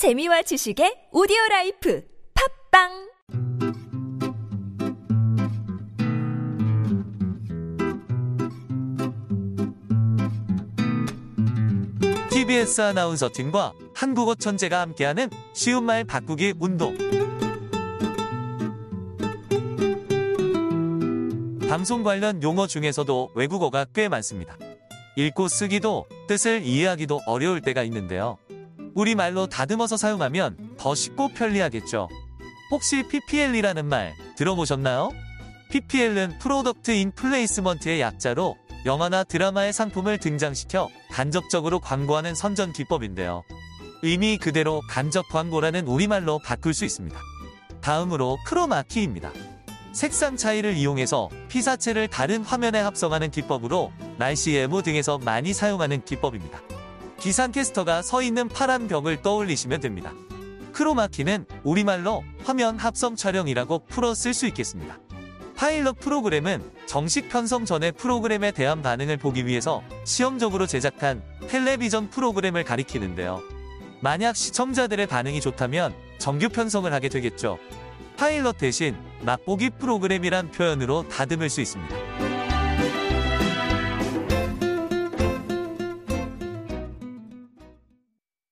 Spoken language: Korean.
재미와 지식의 오디오 라이프 팟빵 TBS 아나운서 팀과 한국어 천재가 함께하는 쉬운 말 바꾸기 운동. 방송 관련 용어 중에서도 외국어가 꽤 많습니다. 읽고 쓰기도 뜻을 이해하기도 어려울 때가 있는데요. 우리말로 다듬어서 사용하면 더 쉽고 편리하겠죠. 혹시 PPL이라는 말 들어보셨나요? PPL은 product in placement의 약자로 영화나 드라마에 상품을 등장시켜 간접적으로 광고하는 선전 기법인데요. 의미 그대로 간접 광고라는 우리말로 바꿀 수 있습니다. 다음으로 크로마키입니다. 색상 차이를 이용해서 피사체를 다른 화면에 합성하는 기법으로 날씨 예보 등에서 많이 사용하는 기법입니다. 기상캐스터가 서 있는 파란 벽을 떠올리시면 됩니다. 크로마키는 우리말로 화면 합성 촬영이라고 풀어 쓸 수 있겠습니다. 파일럿 프로그램은 정식 편성 전의 프로그램에 대한 반응을 보기 위해서 시험적으로 제작한 텔레비전 프로그램을 가리키는데요. 만약 시청자들의 반응이 좋다면 정규 편성을 하게 되겠죠. 파일럿 대신 맛보기 프로그램이란 표현으로 다듬을 수 있습니다.